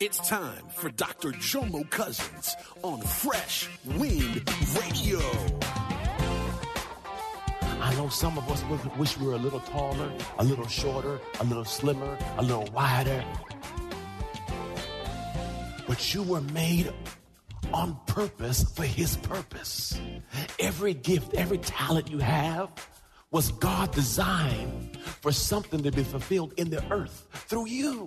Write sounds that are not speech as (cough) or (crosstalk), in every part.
It's time for Dr. Jomo Cousins on Fresh Wind Radio. I know some of us wish we were a little taller, a little shorter, a little slimmer, a little wider. But you were made on purpose for His purpose. Every gift, every talent you have was God designed for something to be fulfilled in the earth through you.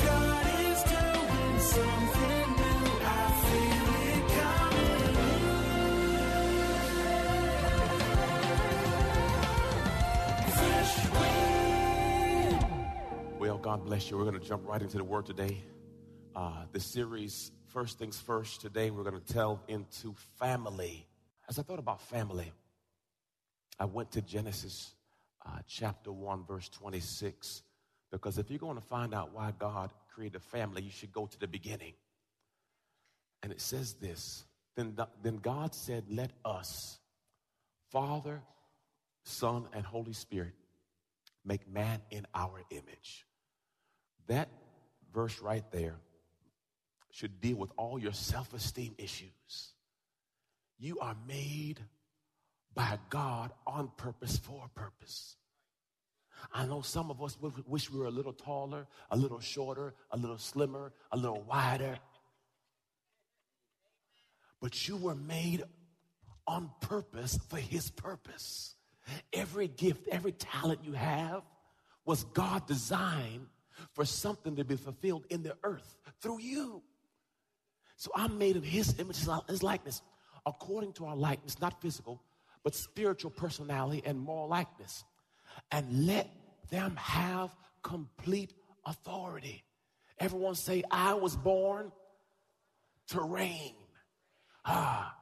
God bless you. We're going to jump right into the word today. Uh, the series, First Things First, today we're going to tell into family. As I thought about family, I went to Genesis uh, chapter 1, verse 26, because if you're going to find out why God created family, you should go to the beginning. And it says this Then, then God said, Let us, Father, Son, and Holy Spirit, make man in our image. That verse right there should deal with all your self esteem issues. You are made by God on purpose for a purpose. I know some of us wish we were a little taller, a little shorter, a little slimmer, a little wider. But you were made on purpose for His purpose. Every gift, every talent you have was God designed for something to be fulfilled in the earth through you. So I'm made in his image, his likeness, according to our likeness, not physical, but spiritual personality and moral likeness. And let them have complete authority. Everyone say, I was born to reign. Ah,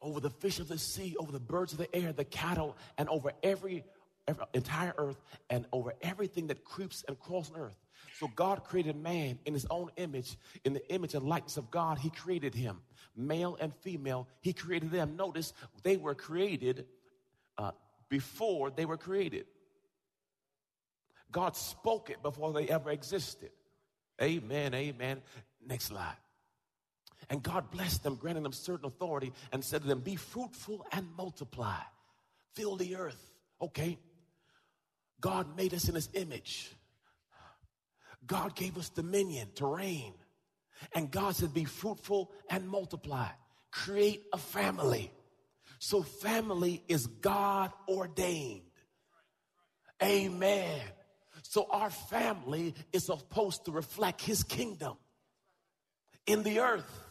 over the fish of the sea, over the birds of the air, the cattle, and over every every, entire earth and over everything that creeps and crawls on earth. So God created man in his own image, in the image and likeness of God, he created him. Male and female, he created them. Notice they were created uh, before they were created. God spoke it before they ever existed. Amen, amen. Next slide. And God blessed them, granting them certain authority, and said to them, Be fruitful and multiply, fill the earth. Okay, God made us in his image. God gave us dominion to reign. And God said, Be fruitful and multiply. Create a family. So, family is God ordained. Amen. So, our family is supposed to reflect his kingdom in the earth.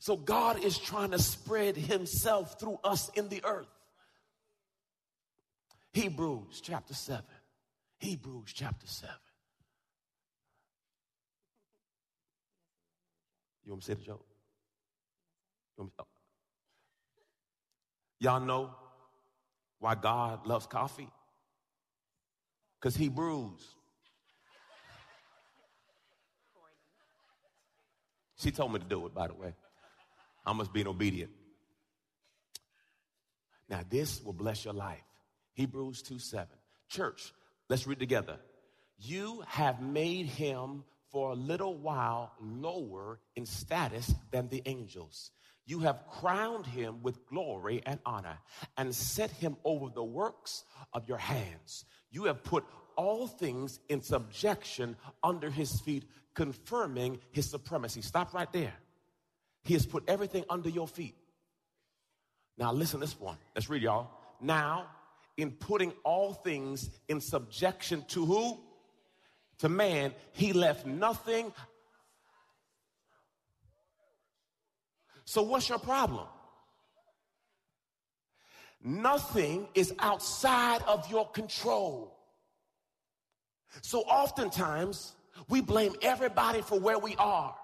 So, God is trying to spread himself through us in the earth. Hebrews chapter 7. Hebrews chapter 7. You want me to say the joke? You oh. Y'all know why God loves coffee? Because he brews. She told me to do it, by the way. I must be obedient. Now, this will bless your life. Hebrews 2 7. Church, let's read together. You have made him for a little while lower in status than the angels. You have crowned him with glory and honor and set him over the works of your hands. You have put all things in subjection under his feet, confirming his supremacy. Stop right there. He has put everything under your feet. Now, listen this one. Let's read, y'all. Now, in putting all things in subjection to who? To man. He left nothing. So, what's your problem? Nothing is outside of your control. So, oftentimes, we blame everybody for where we are.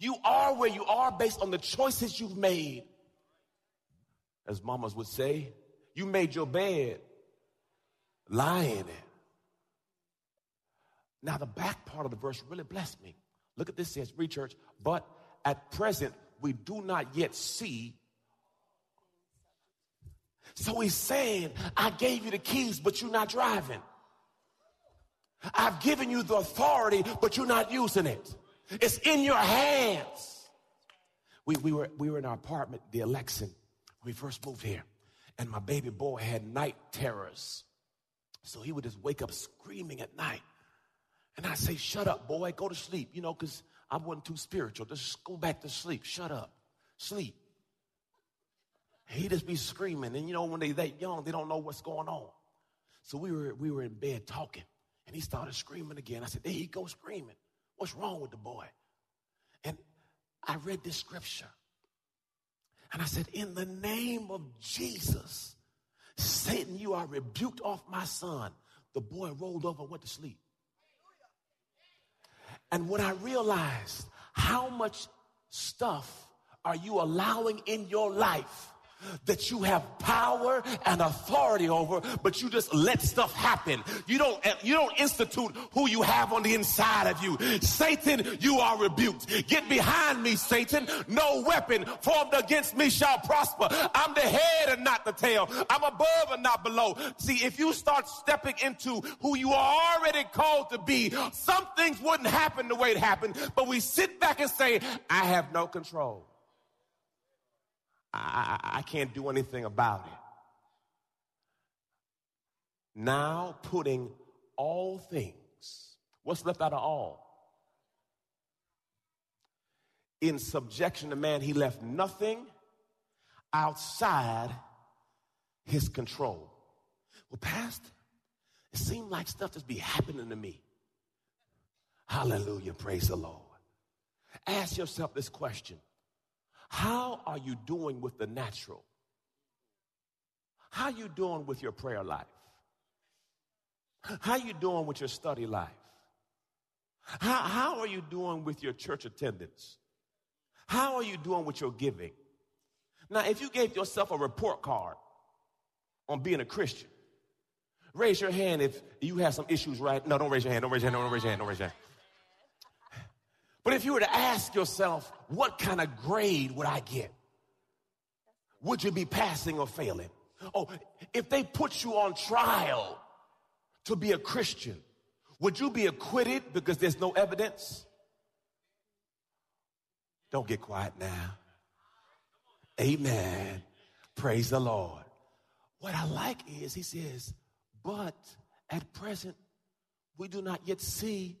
You are where you are based on the choices you've made. As mamas would say, you made your bed, lie in it. Now, the back part of the verse really blessed me. Look at this says, read church, but at present we do not yet see. So he's saying, I gave you the keys, but you're not driving. I've given you the authority, but you're not using it. It's in your hands. We, we, were, we were in our apartment, the election, when we first moved here. And my baby boy had night terrors. So he would just wake up screaming at night. And I say, shut up, boy, go to sleep, you know, because I wasn't too spiritual. Just go back to sleep. Shut up. Sleep. He'd just be screaming. And you know, when they that young, they don't know what's going on. So we were we were in bed talking. And he started screaming again. I said, There he goes screaming. What's wrong with the boy? And I read this scripture. And I said, In the name of Jesus, Satan, you are rebuked off my son. The boy rolled over and went to sleep. And when I realized how much stuff are you allowing in your life that you have power and authority over, but you just let stuff happen. You don't, eh, you don't institute who you have on the inside of you. Satan, you are rebuked. Get behind me, Satan. No weapon formed against me shall prosper. I'm the head and not the tail. I'm above and not below. See, if you start stepping into who you are already called to be, some things wouldn't happen the way it happened, but we sit back and say, I have no control. I, I can't do anything about it. Now putting all things, what's left out of all? In subjection to man, he left nothing outside his control. Well, Pastor, it seemed like stuff just be happening to me. Hallelujah. Praise the Lord. Ask yourself this question how are you doing with the natural? How are you doing with your prayer life? How are you doing with your study life? How, how are you doing with your church attendance? How are you doing with your giving? Now, if you gave yourself a report card on being a Christian, raise your hand if you have some issues right. No, don't raise your hand. Don't raise your hand. Don't raise your hand. Don't raise your hand. But if you were to ask yourself, what kind of grade would I get? Would you be passing or failing? Oh, if they put you on trial to be a Christian, would you be acquitted because there's no evidence? Don't get quiet now. Amen. Praise the Lord. What I like is he says, but at present we do not yet see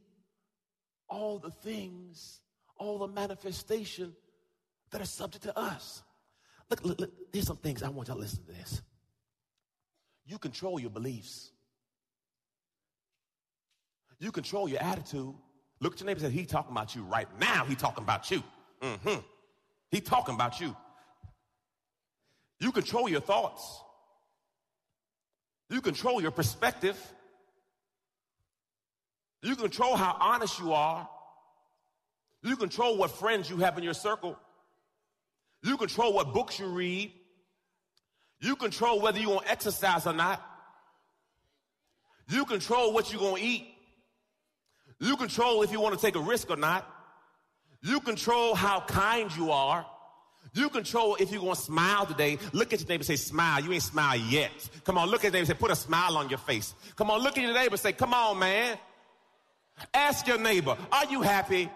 all the things, all the manifestation that are subject to us. Look, look, look, here's some things I want y'all to listen to this. You control your beliefs. You control your attitude. Look at your neighbor and say, he talking about you right now. He talking about you. Mm-hmm. He talking about you. You control your thoughts. You control your perspective. You control how honest you are. You control what friends you have in your circle. You control what books you read. You control whether you're going to exercise or not. You control what you're going to eat. You control if you want to take a risk or not. You control how kind you are. You control if you're going to smile today. Look at your neighbor and say, smile. You ain't smile yet. Come on, look at your neighbor and say, put a smile on your face. Come on, look at your neighbor and say, come on, man. Ask your neighbor, are you happy?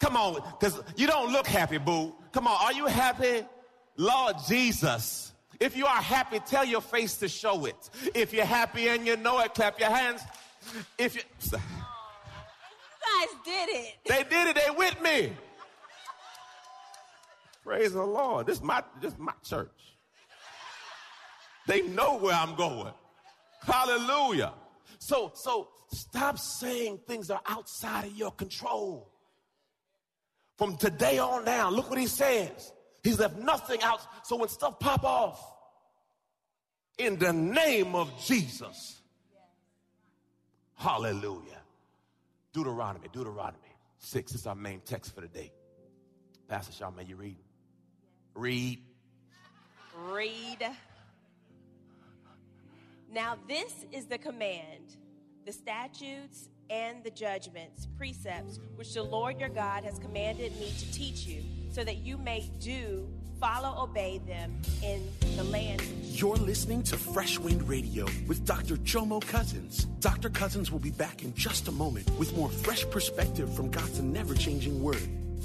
Come on, because you don't look happy, boo. Come on, are you happy? Lord Jesus. If you are happy, tell your face to show it. If you're happy and you know it, clap your hands. If you, (laughs) you guys did it. They did it. They with me. Praise the Lord. This is my this is my church. They know where I'm going. Hallelujah. So, so stop saying things are outside of your control. From today on down, look what he says. He's left nothing out. So when stuff pop off, in the name of Jesus. Hallelujah. Deuteronomy, Deuteronomy 6 is our main text for the day. Pastor Shaw, may you read? Read. Read. Now, this is the command, the statutes, and the judgments, precepts, which the Lord your God has commanded me to teach you, so that you may do, follow, obey them in the land. You're listening to Fresh Wind Radio with Dr. Jomo Cousins. Dr. Cousins will be back in just a moment with more fresh perspective from God's never changing word.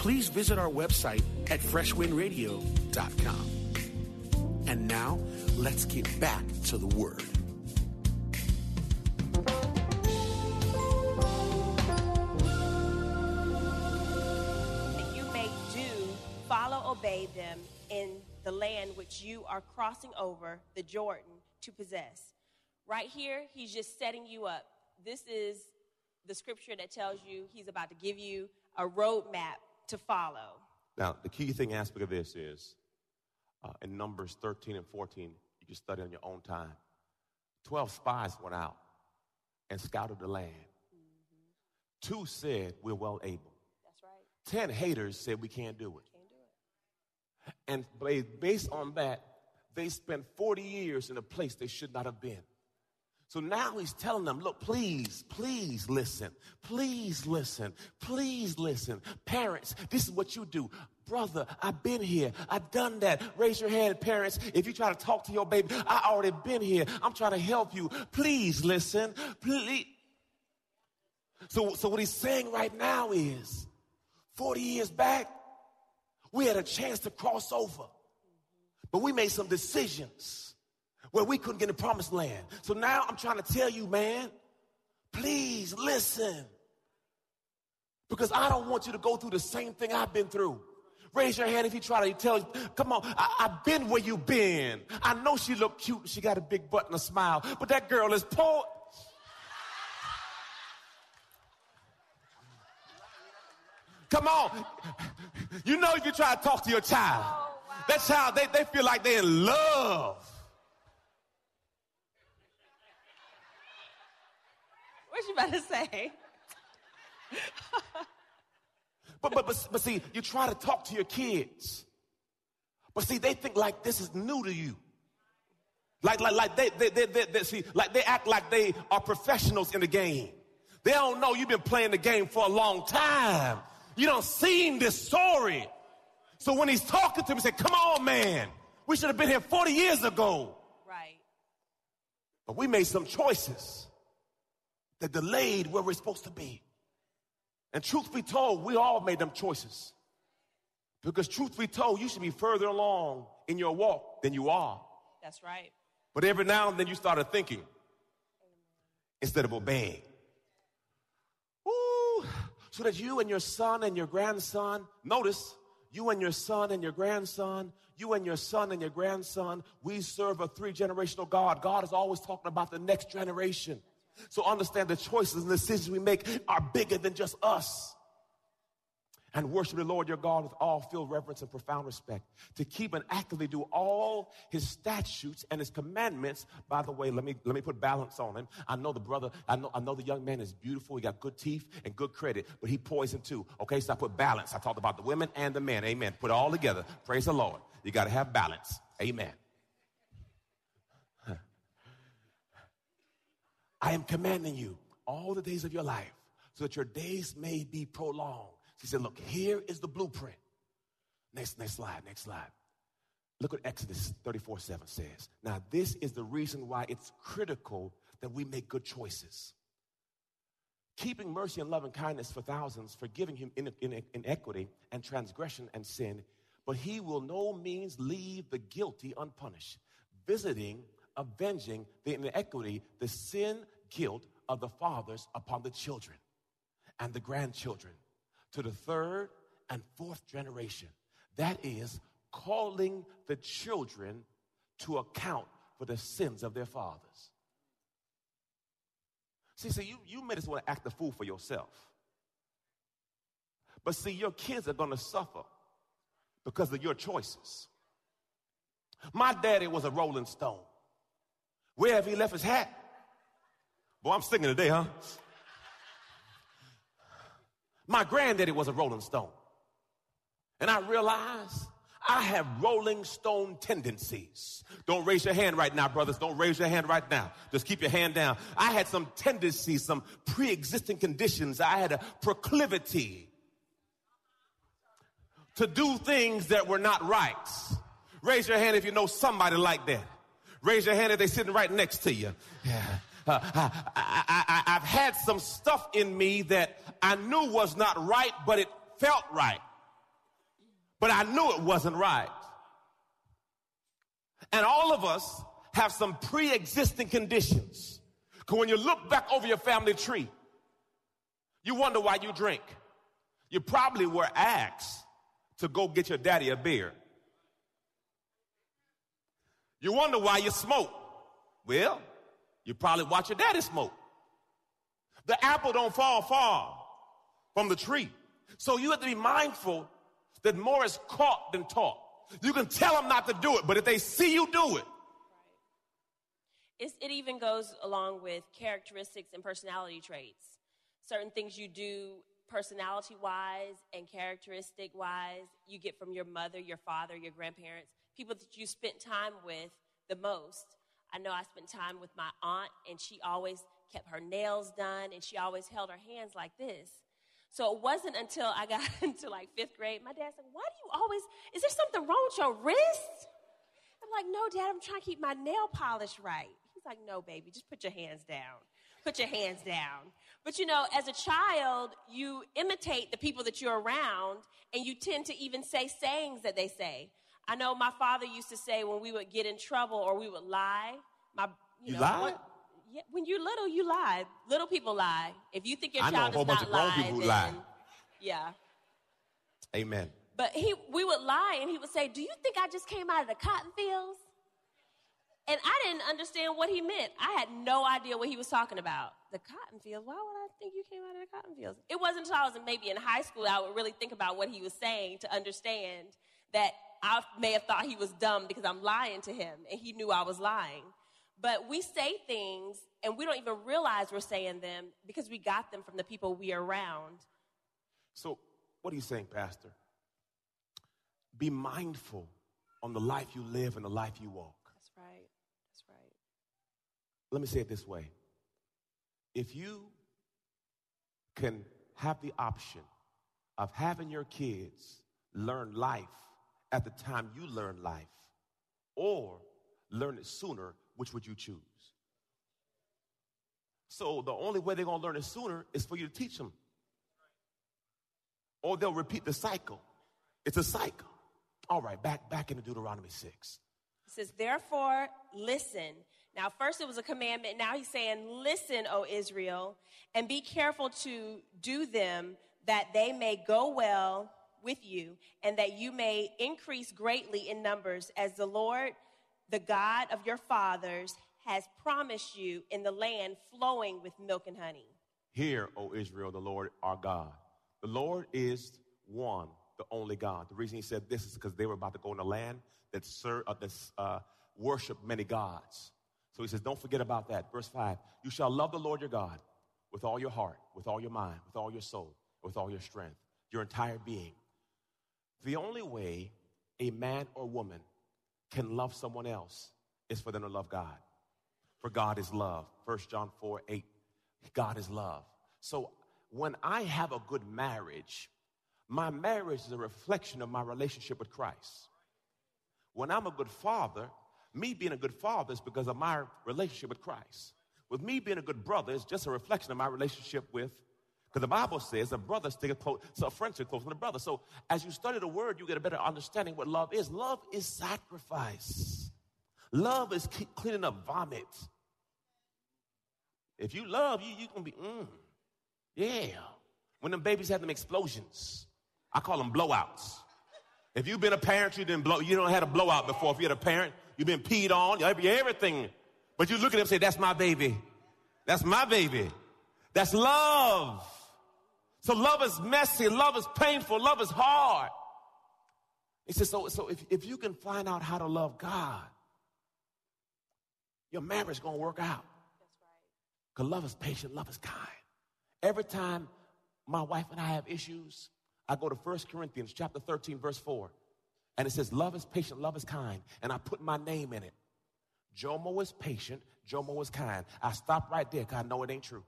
please visit our website at freshwindradio.com. And now, let's get back to the Word. you may do, follow, obey them in the land which you are crossing over the Jordan to possess. Right here, he's just setting you up. This is the scripture that tells you he's about to give you a roadmap to follow. Now, the key thing aspect of this is uh, in Numbers 13 and 14, you can study on your own time. 12 spies went out and scouted the land. Two said, We're well able. That's right. 10 haters said, We can't do it. Can't do it. And based on that, they spent 40 years in a place they should not have been. So now he's telling them, look, please, please listen. Please listen. Please listen. Parents, this is what you do. Brother, I've been here. I've done that. Raise your hand, parents. If you try to talk to your baby, I already been here. I'm trying to help you. Please listen. Please. So, so what he's saying right now is 40 years back, we had a chance to cross over. But we made some decisions where we couldn't get in the promised land. So now I'm trying to tell you, man, please listen. Because I don't want you to go through the same thing I've been through. Raise your hand if you try to tell you, come on, I, have been where you've been. I know she looked cute, she got a big butt and a smile, but that girl is poor. Come on. You know if you try to talk to your child, oh, that child, they, they feel like they're in love. What you about to say? (laughs) But, but, but, but see, you try to talk to your kids. But see, they think like this is new to you. Like, like, like they, they, they, they, they see, like they act like they are professionals in the game. They don't know you've been playing the game for a long time. You don't seen this story. So when he's talking to me, say, come on, man. We should have been here 40 years ago. Right. But we made some choices that delayed where we're supposed to be. And truth be told, we all made them choices. Because truth be told, you should be further along in your walk than you are. That's right. But every now and then you started thinking instead of obeying. Ooh, so that you and your son and your grandson, notice, you and your son and your grandson, you and your son and your grandson, we serve a three generational God. God is always talking about the next generation. So understand the choices and decisions we make are bigger than just us and worship the Lord your God with all filled reverence and profound respect. To keep and actively do all his statutes and his commandments. By the way, let me let me put balance on him. I know the brother, I know, I know the young man is beautiful, he got good teeth and good credit, but he poisoned too. Okay, so I put balance. I talked about the women and the men. Amen. Put it all together. Praise the Lord. You gotta have balance. Amen. I am commanding you all the days of your life so that your days may be prolonged. He said, Look, here is the blueprint. Next, next slide, next slide. Look what Exodus 34 7 says. Now, this is the reason why it's critical that we make good choices. Keeping mercy and love and kindness for thousands, forgiving him in iniquity and transgression and sin, but he will no means leave the guilty unpunished, visiting, avenging the iniquity, the sin, guilt of the fathers upon the children and the grandchildren to the third and fourth generation. That is calling the children to account for the sins of their fathers. See, see, you, you may just want to act the fool for yourself. But see, your kids are going to suffer because of your choices. My daddy was a rolling stone. Where have he left his hat? Boy, I'm singing today, huh? My granddaddy was a Rolling Stone. And I realized I have Rolling Stone tendencies. Don't raise your hand right now, brothers. Don't raise your hand right now. Just keep your hand down. I had some tendencies, some pre existing conditions. I had a proclivity to do things that were not right. Raise your hand if you know somebody like that. Raise your hand if they're sitting right next to you. Yeah. Uh, I, have had some stuff in me that I knew was not right, but it felt right. But I knew it wasn't right. And all of us have some pre existing conditions. Because when you look back over your family tree, you wonder why you drink. You probably were asked to go get your daddy a beer. You wonder why you smoke. Well, you probably watch your daddy smoke. The apple don't fall far from the tree. So you have to be mindful that more is caught than taught. You can tell them not to do it, but if they see you do it, it's, it even goes along with characteristics and personality traits. Certain things you do personality wise and characteristic wise, you get from your mother, your father, your grandparents, people that you spent time with the most. I know I spent time with my aunt, and she always kept her nails done, and she always held her hands like this. So it wasn't until I got (laughs) into like fifth grade, my dad said, Why do you always, is there something wrong with your wrist? I'm like, No, dad, I'm trying to keep my nail polish right. He's like, No, baby, just put your hands down. Put your hands down. But you know, as a child, you imitate the people that you're around, and you tend to even say sayings that they say. I know my father used to say when we would get in trouble or we would lie. My, you, you know, lie? yeah, when you're little, you lie. Little people lie. If you think your I child know a whole bunch not of grown people who then, lie. Yeah. Amen. But he, we would lie, and he would say, "Do you think I just came out of the cotton fields?" And I didn't understand what he meant. I had no idea what he was talking about. The cotton fields. Why would I think you came out of the cotton fields? It wasn't until I was maybe in high school I would really think about what he was saying to understand that I may have thought he was dumb because I'm lying to him and he knew I was lying. But we say things and we don't even realize we're saying them because we got them from the people we are around. So, what are you saying, Pastor? Be mindful on the life you live and the life you walk. That's right. That's right. Let me say it this way if you can have the option of having your kids learn life at the time you learn life or learn it sooner, which would you choose? So the only way they're going to learn it sooner is for you to teach them. Or they'll repeat the cycle. It's a cycle. All right, back back into Deuteronomy 6. It says, "Therefore, listen." Now, first it was a commandment. Now he's saying, "Listen, O Israel, and be careful to do them that they may go well with you, and that you may increase greatly in numbers, as the Lord, the God of your fathers, has promised you in the land flowing with milk and honey. Hear, O Israel, the Lord our God. The Lord is one, the only God. The reason he said this is because they were about to go in a land that uh, uh, worship many gods. So he says, don't forget about that. Verse 5 You shall love the Lord your God with all your heart, with all your mind, with all your soul, with all your strength, your entire being. The only way a man or woman can love someone else is for them to love God. For God is love. 1 John 4 8. God is love. So when I have a good marriage, my marriage is a reflection of my relationship with Christ. When I'm a good father, me being a good father is because of my relationship with Christ. With me being a good brother, it's just a reflection of my relationship with, because the Bible says a brother stick close, so a friendship closer than a brother. So as you study the word, you get a better understanding what love is. Love is sacrifice. Love is cleaning up vomit. If you love, you you gonna be, mm, yeah. When them babies have them explosions, I call them blowouts. If you've been a parent, you didn't blow, you don't had a blowout before. If you're a parent, you've been peed on, everything. But you look at them and say, that's my baby. That's my baby. That's love. So love is messy, love is painful, love is hard. He says, so, so if, if you can find out how to love God, your marriage is gonna work out. Because love is patient, love is kind. Every time my wife and I have issues, I go to 1 Corinthians chapter 13, verse 4. And it says, Love is patient, love is kind. And I put my name in it. Jomo is patient, Jomo is kind. I stop right there because I know it ain't true.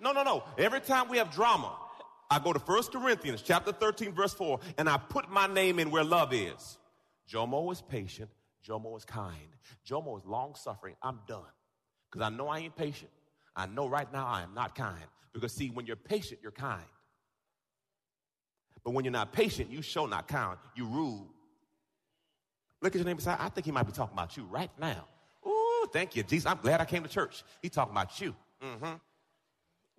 No, no, no. Every time we have drama, I go to 1 Corinthians chapter 13, verse 4, and I put my name in where love is. Jomo is patient, Jomo is kind. Jomo is long suffering. I'm done. Because I know I ain't patient. I know right now I am not kind. Because see, when you're patient, you're kind. But when you're not patient, you show not kind. You rude. Look at your neighbor side. I think he might be talking about you right now. Ooh, thank you, Jesus. I'm glad I came to church. He talking about you. Mm-hmm.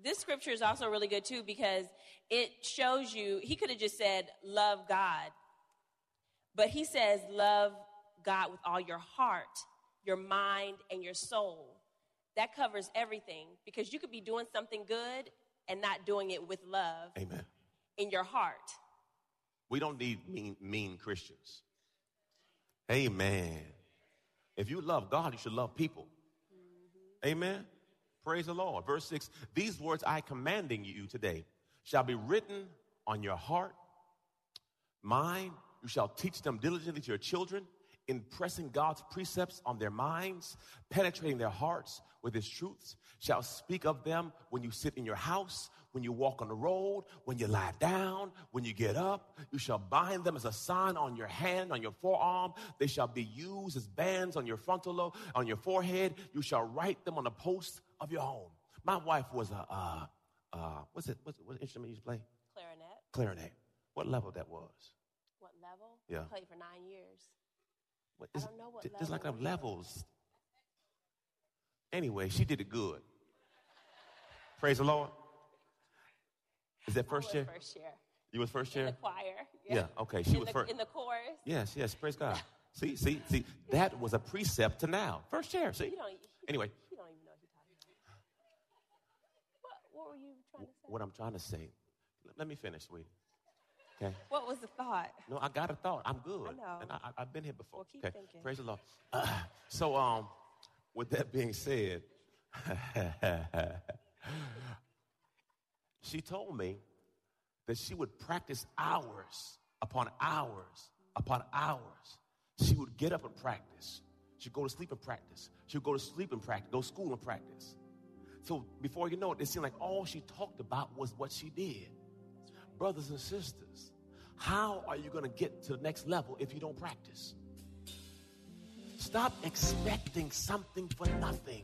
This scripture is also really good too because it shows you. He could have just said, "Love God," but he says, "Love God with all your heart, your mind, and your soul." that covers everything because you could be doing something good and not doing it with love. Amen. In your heart. We don't need mean, mean Christians. Amen. If you love God, you should love people. Mm-hmm. Amen. Praise the Lord. Verse 6 These words I commanding you today shall be written on your heart, mind. You shall teach them diligently to your children impressing God's precepts on their minds, penetrating their hearts with his truths, shall speak of them when you sit in your house, when you walk on the road, when you lie down, when you get up. You shall bind them as a sign on your hand, on your forearm. They shall be used as bands on your frontal lobe, on your forehead. You shall write them on the posts of your home. My wife was a, uh, uh, what's it, what's what instrument you play? Clarinet. Clarinet. What level that was? What level? Yeah. I played for nine years. What, I don't know what there's like a levels. Anyway, she did it good. Praise the Lord. Is that first year? First year. You was first year? In the choir. Yeah. yeah okay. She in was the, first. In the chorus. Yes. Yes. Praise God. (laughs) see, see, see. That was a precept to now. First year. See. anyway. You don't even know what you're talking about. What, what were you trying to say? What I'm trying to say. Let me finish, sweetie. Okay. What was the thought? No, I got a thought. I'm good. I know. And I, have been here before. Well, keep okay. thinking. Praise the Lord. Uh, (clears throat) so, um, with that being said, (laughs) she told me that she would practice hours upon hours upon hours. She would get up and practice. She'd go to sleep and practice. She'd go to sleep and practice, go to school and practice. So before you know it, it seemed like all she talked about was what she did. Brothers and sisters, how are you going to get to the next level if you don't practice? Stop expecting something for nothing.